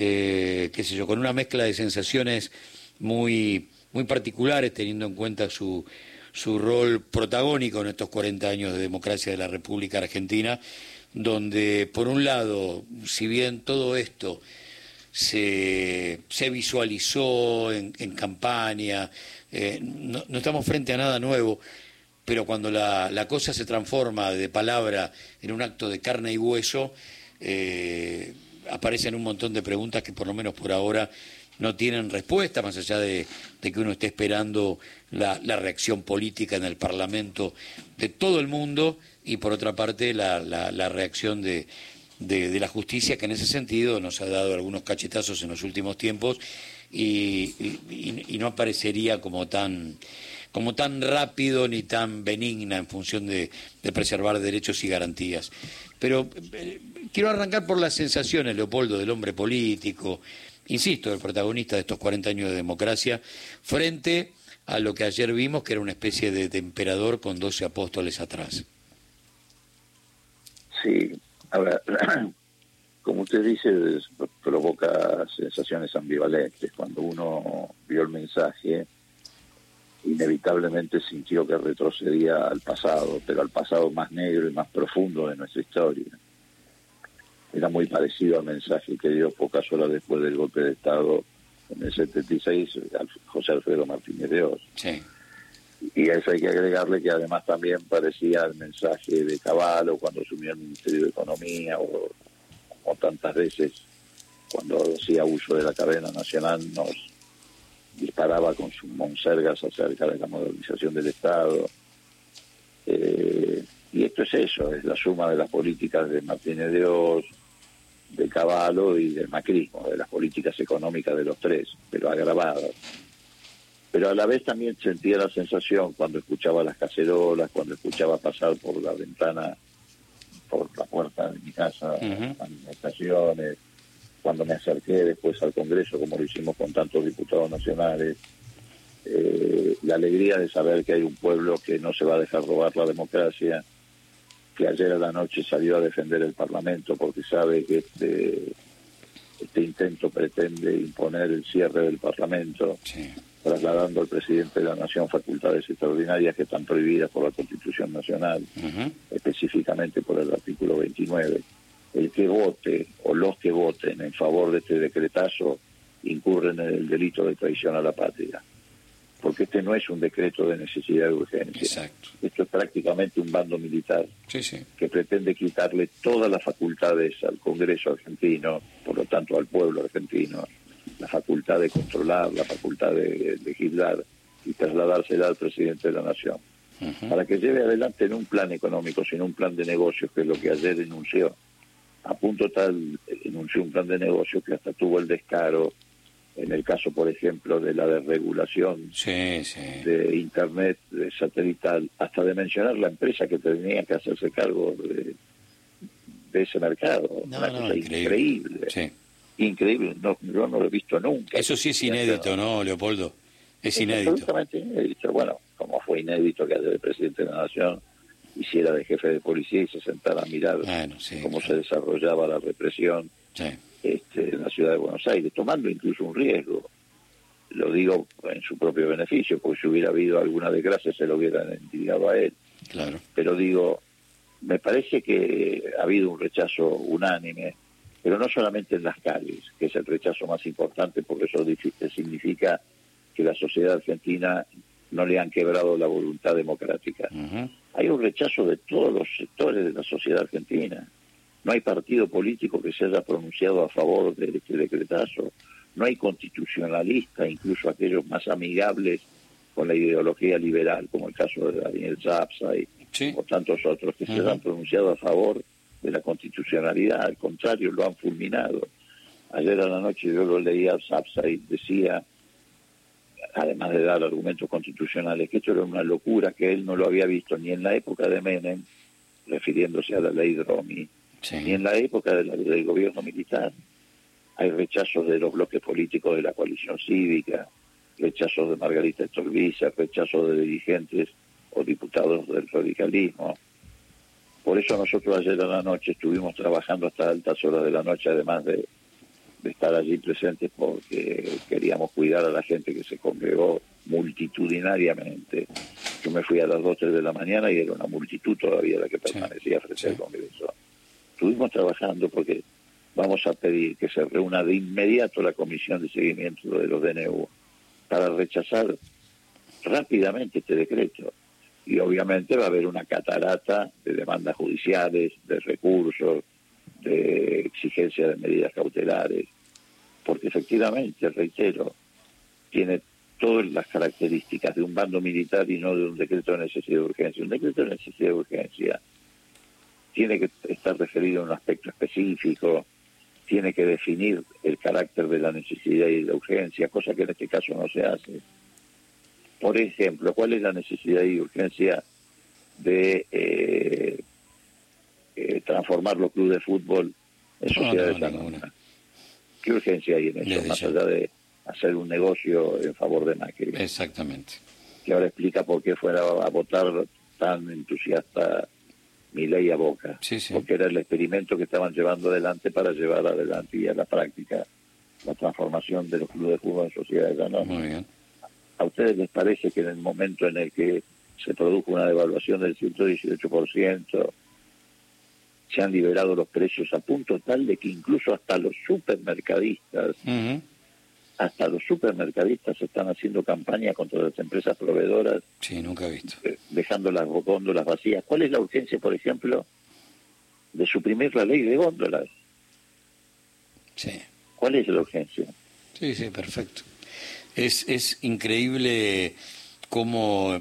eh, qué sé yo, con una mezcla de sensaciones muy, muy particulares, teniendo en cuenta su, su rol protagónico en estos 40 años de democracia de la República Argentina, donde, por un lado, si bien todo esto se, se visualizó en, campaña, eh, no, estamos frente a nada nuevo, pero cuando la, la, cosa se transforma de palabra en un acto de carne y hueso, eh, aparecen un montón de preguntas que por lo menos por ahora no tienen respuesta, más allá de, que uno esté esperando la, reacción política en el Parlamento de todo el mundo y por otra parte la, reacción de, la justicia, que en ese sentido nos ha dado algunos cachetazos en los últimos tiempos y, no aparecería como tan como tan rápido ni tan benigna en función de, preservar derechos y garantías. Pero eh, quiero arrancar por las sensaciones, Leopoldo, del hombre político, insisto, el protagonista de estos 40 años de democracia, frente a lo que ayer vimos, que era una especie de, emperador con 12 apóstoles atrás. Sí, a ver, como usted dice, provoca sensaciones ambivalentes. Cuando uno vio el mensaje, inevitablemente sintió que retrocedía al pasado, pero al pasado más negro y más profundo de nuestra historia era muy parecido al mensaje que dio pocas horas después del golpe de Estado en el 76 José Alfredo Martínez de Oz. Y a eso hay que agregarle que además también parecía el mensaje de Caballo cuando asumió el Ministerio de Economía o, o tantas veces cuando hacía uso de la cadena nacional nos disparaba con sus monsergas acerca de la modernización del Estado. Eh, y esto es eso, es la suma de las políticas de Martínez de Oz, de Caballo y del macrismo, de las políticas económicas de los tres, pero agravadas. Pero a la vez también sentía la sensación cuando escuchaba las cacerolas, cuando escuchaba pasar por la ventana, por la puerta de mi casa, manifestaciones, cuando me acerqué después al Congreso, como lo hicimos con tantos diputados nacionales, eh, la alegría de saber que hay un pueblo que no se va a dejar robar la democracia, que ayer a la noche salió a defender el Parlamento porque sabe que este, este intento pretende imponer el cierre del Parlamento, trasladando al presidente de la Nación facultades extraordinarias que están prohibidas por la Constitución Nacional, específicamente por el artículo 29. El que vote o los que voten en favor de este decretazo incurren en el delito de traición a la patria porque este no es un decreto de necesidad de urgencia. Esto es prácticamente un bando militar que pretende quitarle todas las facultades al Congreso argentino, por lo tanto al pueblo argentino, la facultad de controlar, la facultad de legislar y trasladársela al presidente de la Nación. Para que lleve adelante en un plan económico, sino un plan de negocios, que es lo que ayer enunció. A punto tal, enunció un plan de negocios que hasta tuvo el descaro en el caso, por ejemplo, de la desregulación de Internet de satelital, hasta de mencionar la empresa que tenía que hacerse cargo de, ese mercado. Una cosa increíble. Increíble, no, yo no lo he visto nunca. Eso sí es inédito, ¿no, Leopoldo? Es, inédito. Absolutamente inédito. Bueno, como fue inédito que el presidente de la Nación hiciera de jefe de policía y se sentara a mirar cómo se desarrollaba la represión este, en la ciudad de Buenos Aires, tomando incluso un riesgo. Lo digo en su propio beneficio, porque si hubiera habido alguna desgracia se lo hubieran entregado a él. Claro. Pero digo, me parece que ha habido un rechazo unánime, pero no solamente en las calles, que es el rechazo más importante, porque eso significa que la sociedad argentina no le han quebrado la voluntad democrática. Hay un rechazo de todos los sectores de la sociedad argentina. No hay partido político que se haya pronunciado a favor de este decretazo. No hay constitucionalista, incluso aquellos más amigables con la ideología liberal, como el caso de Daniel Zapsa y o tantos otros que se han pronunciado a favor de la constitucionalidad. Al contrario, lo han fulminado. Ayer a la noche yo lo leía a Zapsa y decía, además de dar argumentos constitucionales, que esto era una locura, que él no lo había visto ni en la época de Menem, refiriéndose a la ley Dromi, y en la época del gobierno militar hay rechazos de los bloques políticos de la coalición cívica, rechazos de Margarita Estolbiza, rechazos de dirigentes o diputados del radicalismo. Por eso nosotros ayer a la noche estuvimos trabajando hasta altas horas de la noche, además de de estar allí presentes porque queríamos cuidar a la gente que se congregó multitudinariamente. Yo me fui a las 2, 3 de la mañana y era una multitud todavía la que permanecía frente al Congreso. Estuvimos trabajando porque vamos a pedir que se reúna de inmediato la comisión de seguimiento de los DNU para rechazar rápidamente este decreto. Y obviamente va a haber una catarata de demandas judiciales, de recursos, de exigencia de medidas cautelares, porque efectivamente, reitero, tiene todas las características de un bando militar y no de un decreto de necesidad de urgencia. Un decreto de necesidad de urgencia tiene que estar referido a un aspecto específico, tiene que definir el carácter de la necesidad y de la urgencia, cosa que en este caso no se hace. Por ejemplo, ¿cuál es la necesidad y urgencia de eh, transformar los clubes de fútbol en sociedades anónimas? ¿Qué urgencia hay en eso, más allá de hacer un negocio en favor de Macri? Exactamente. Que ahora explica por qué fuera a votar tan entusiasta mi ley a Boca, porque era el experimento que estaban llevando adelante para llevar adelante y a la práctica la transformación de los clubes de fútbol en sociedades anónimas. Muy bien. ¿A ustedes les parece que en el momento en el que se produjo una devaluación del 118%, se han liberado los precios a punto tal de que incluso hasta los supermercadistas, hasta los supermercadistas están haciendo campaña contra las empresas proveedoras. Sí, nunca he visto. Eh, dejando las góndolas vacías. ¿Cuál es la urgencia, por ejemplo, de suprimir la ley de góndolas? Sí. ¿Cuál es la urgencia? Sí, sí, perfecto. Es, es increíble cómo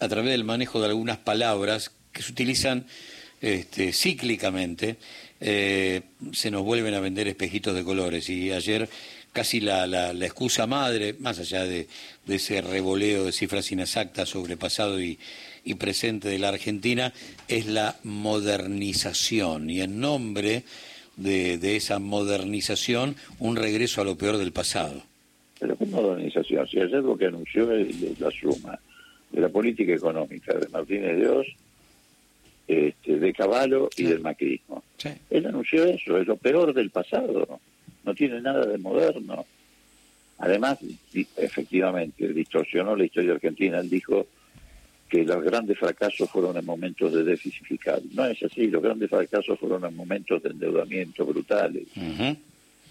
a través del manejo de algunas palabras que se utilizan este, cíclicamente, eh, se nos vuelven a vender espejitos de colores. Y ayer casi la, la, excusa madre, más allá de, ese revoleo de cifras inexactas sobre pasado y, y presente de la Argentina, es la modernización. Y en nombre de, de esa modernización, un regreso a lo peor del pasado. Pero ¿qué modernización? Si ayer lo que anunció es la suma de la política económica de Martínez Dios, este, de Caballo y del macrismo. Él anunció eso, es lo peor del pasado, no tiene nada de moderno. Además, efectivamente, distorsionó la historia argentina. Él dijo que los grandes fracasos fueron en momentos de déficit fiscal. No es así, los grandes fracasos fueron en momentos de endeudamiento brutales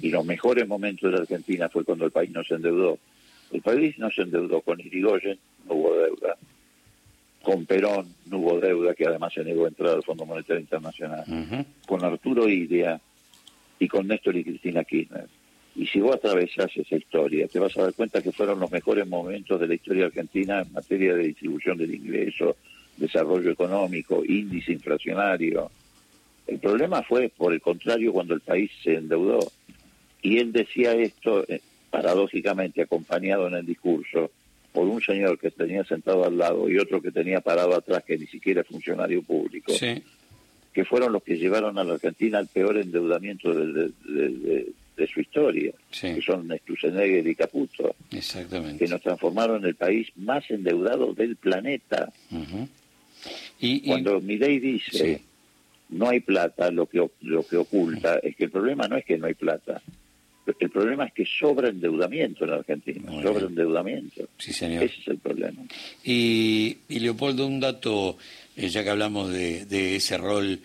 y los mejores momentos de la Argentina fue cuando el país no se endeudó. El país no se endeudó con Irigoyen, no hubo deuda. Con Perón no hubo deuda, que además se negó a entrar al Fondo Monetario Internacional. Con Arturo Ilia y con Néstor y Cristina Kirchner. Y si vos atravesás esa historia, te vas a dar cuenta que fueron los mejores momentos de la historia argentina en materia de distribución del ingreso, desarrollo económico, índice inflacionario. El problema fue, por el contrario, cuando el país se endeudó y él decía esto, eh, paradójicamente, acompañado en el discurso, por un señor que tenía sentado al lado y otro que tenía parado atrás, que ni siquiera es funcionario público, que fueron los que llevaron a la Argentina al peor endeudamiento de, su historia, que son Stusenegger y Caputo, que nos transformaron en el país más endeudado del planeta. y, Cuando Milei dice no hay plata, lo que, lo que oculta es que el problema no es que no hay plata, el problema es que sobra endeudamiento en la Argentina, sobra endeudamiento. Sí, señor. Ese es el problema. Y, Leopoldo, un dato, eh, ya que hablamos de, ese rol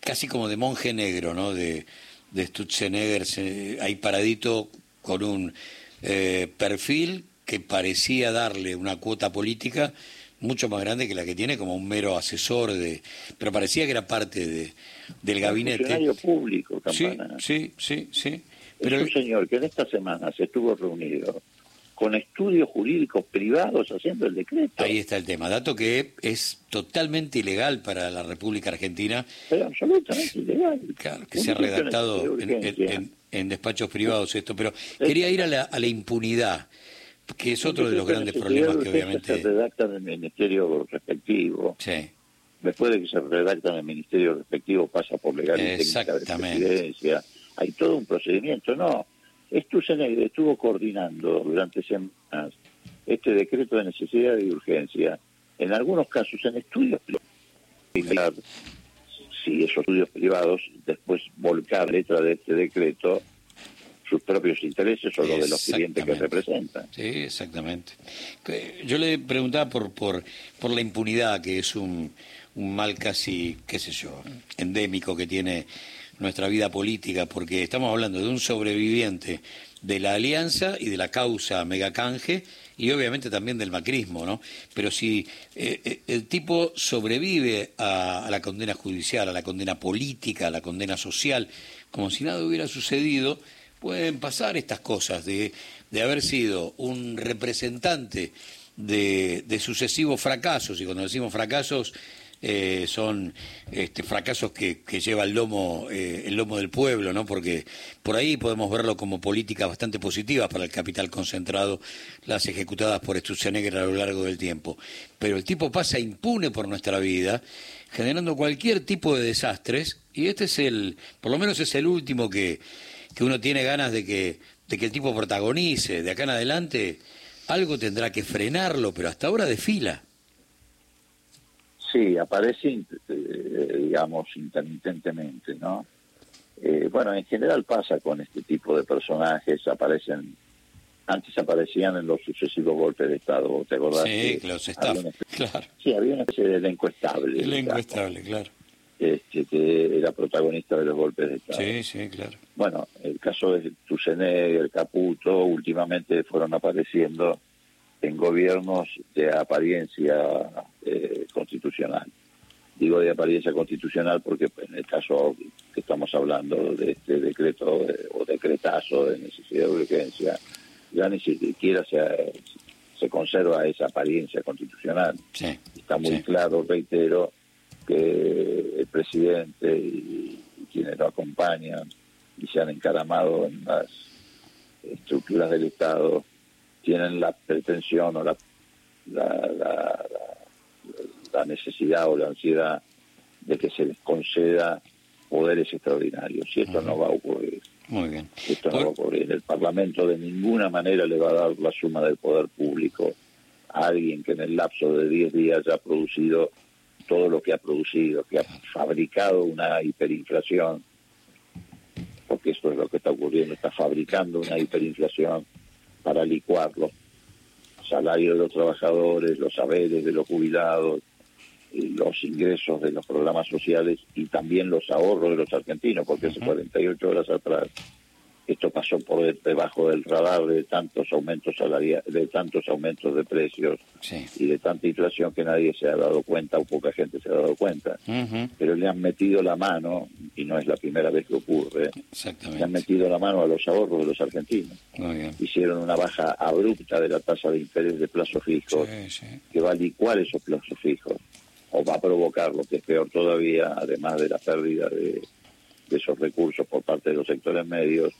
casi como de monje negro, ¿no? De, de Stutzenegger ahí paradito con un eh, perfil que parecía darle una cuota política mucho más grande que la que tiene como un mero asesor de pero parecía que era parte de, del gabinete funcionario público Campana. sí sí sí sí pero... Es un señor que en esta semana se estuvo reunido con estudios jurídicos privados haciendo el decreto. Ahí está el tema, dato que es totalmente ilegal para la República Argentina. Pero absolutamente ilegal. Claro, que se ha redactado en, despachos privados esto, pero quería ir a la, a la impunidad, que es otro de los grandes problemas que obviamente... Se redacta en el ministerio respectivo. Sí. Después de que se redacta en el ministerio respectivo pasa por legal y técnica de presidencia hay todo un procedimiento. No, Stusenegger estuvo coordinando durante semanas este decreto de necesidad y urgencia, en algunos casos en estudios privados, si esos estudios privados después volcar letra de este decreto sus propios intereses o los de los clientes que representan. Sí, exactamente. Yo le preguntaba por, por, por la impunidad, que es un, un mal casi, qué sé yo, endémico que tiene nuestra vida política, porque estamos hablando de un sobreviviente de la alianza y de la causa megacanje y obviamente también del macrismo, ¿no? Pero si eh, eh, el tipo sobrevive a, la condena judicial, a la condena política, a la condena social, como si nada hubiera sucedido, pueden pasar estas cosas de, de haber sido un representante de, de sucesivos fracasos, y cuando decimos fracasos eh, son este, fracasos que, lleva el lomo, eh, el lomo del pueblo, ¿no? Porque por ahí podemos verlo como políticas bastante positivas para el capital concentrado, las ejecutadas por Sturzenegger a lo largo del tiempo. Pero el tipo pasa impune por nuestra vida, generando cualquier tipo de desastres, y este es el, por lo menos es el último que, que uno tiene ganas de que, de que el tipo protagonice. De acá en adelante, algo tendrá que frenarlo, pero hasta ahora desfila. Sí, aparece, eh, digamos, intermitentemente, ¿no? Eh, bueno, en general pasa con este tipo de personajes, aparecen, antes aparecían en los sucesivos golpes de Estado, ¿te acordás? Sí, los claro. Sí, había una especie de elenco estable. Elenco estable, claro. Este, que era protagonista de los golpes de Estado. Sí, sí, claro. Bueno, el caso de Tucené, el Caputo, últimamente fueron apareciendo en gobiernos de apariencia eh, constitucional. Digo de apariencia constitucional porque pues, en el caso que estamos hablando de este decreto eh, o decretazo de necesidad de urgencia, ya ni siquiera se, se conserva esa apariencia constitucional. Está muy claro, reitero, que el presidente y quienes lo acompañan y se han encaramado en las estructuras del Estado tienen la pretensión o la, la, la, necesidad o la ansiedad de que se les conceda poderes extraordinarios. Y esto no va a ocurrir. Muy bien. Esto no va a ocurrir. El Parlamento de ninguna manera le va a dar la suma del poder público a alguien que en el lapso de 10 días ya ha producido todo lo que ha producido, que ha fabricado una hiperinflación, porque esto es lo que está ocurriendo, está fabricando una hiperinflación para licuar los salarios de los trabajadores, los saberes de los jubilados, los ingresos de los programas sociales y también los ahorros de los argentinos, porque hace 48 horas atrás esto pasó por debajo del radar de tantos aumentos salariales, de tantos aumentos de precios y de tanta inflación que nadie se ha dado cuenta o poca gente se ha dado cuenta. Pero le han metido la mano, y no es la primera vez que ocurre, le han metido la mano a los ahorros de los argentinos. Hicieron una baja abrupta de la tasa de interés de plazos fijos que va a licuar esos plazos fijos o va a provocar lo que es peor todavía, además de la pérdida de esos recursos por parte de los sectores medios,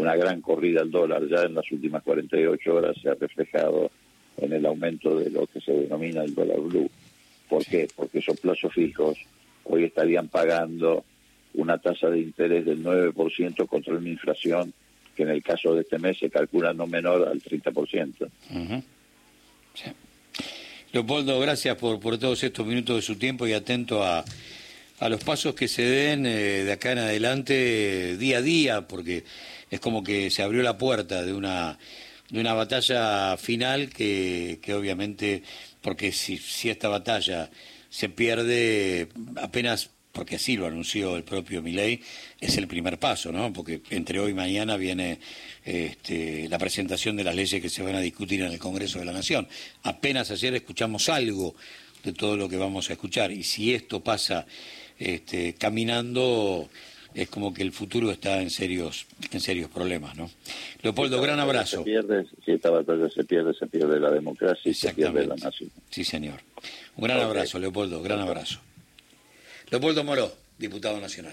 una gran corrida al dólar ya en las últimas 48 horas se ha reflejado en el aumento de lo que se denomina el dólar blue. ¿Por qué? Porque esos plazos fijos hoy estarían pagando una tasa de interés del 9% contra una inflación que en el caso de este mes se calcula no menor al 30%. Leopoldo, gracias por, por todos estos minutos de su tiempo y atento a, a los pasos que se den eh, de acá en adelante día a día, porque es como que se abrió la puerta de una, de una batalla final que, que obviamente, porque si, si esta batalla se pierde apenas porque así lo anunció el propio Milei, es el primer paso, ¿no? Porque entre hoy y mañana viene este, la presentación de las leyes que se van a discutir en el Congreso de la Nación. Apenas ayer escuchamos algo de todo lo que vamos a escuchar y si esto pasa este, caminando es como que el futuro está en serios en serios problemas, ¿no? Leopoldo, gran abrazo. si esta batalla se pierde, se pierde la democracia y se pierde la nación. Sí, señor. Un gran abrazo, Leopoldo, gran abrazo. Leopoldo Moró, diputado nacional.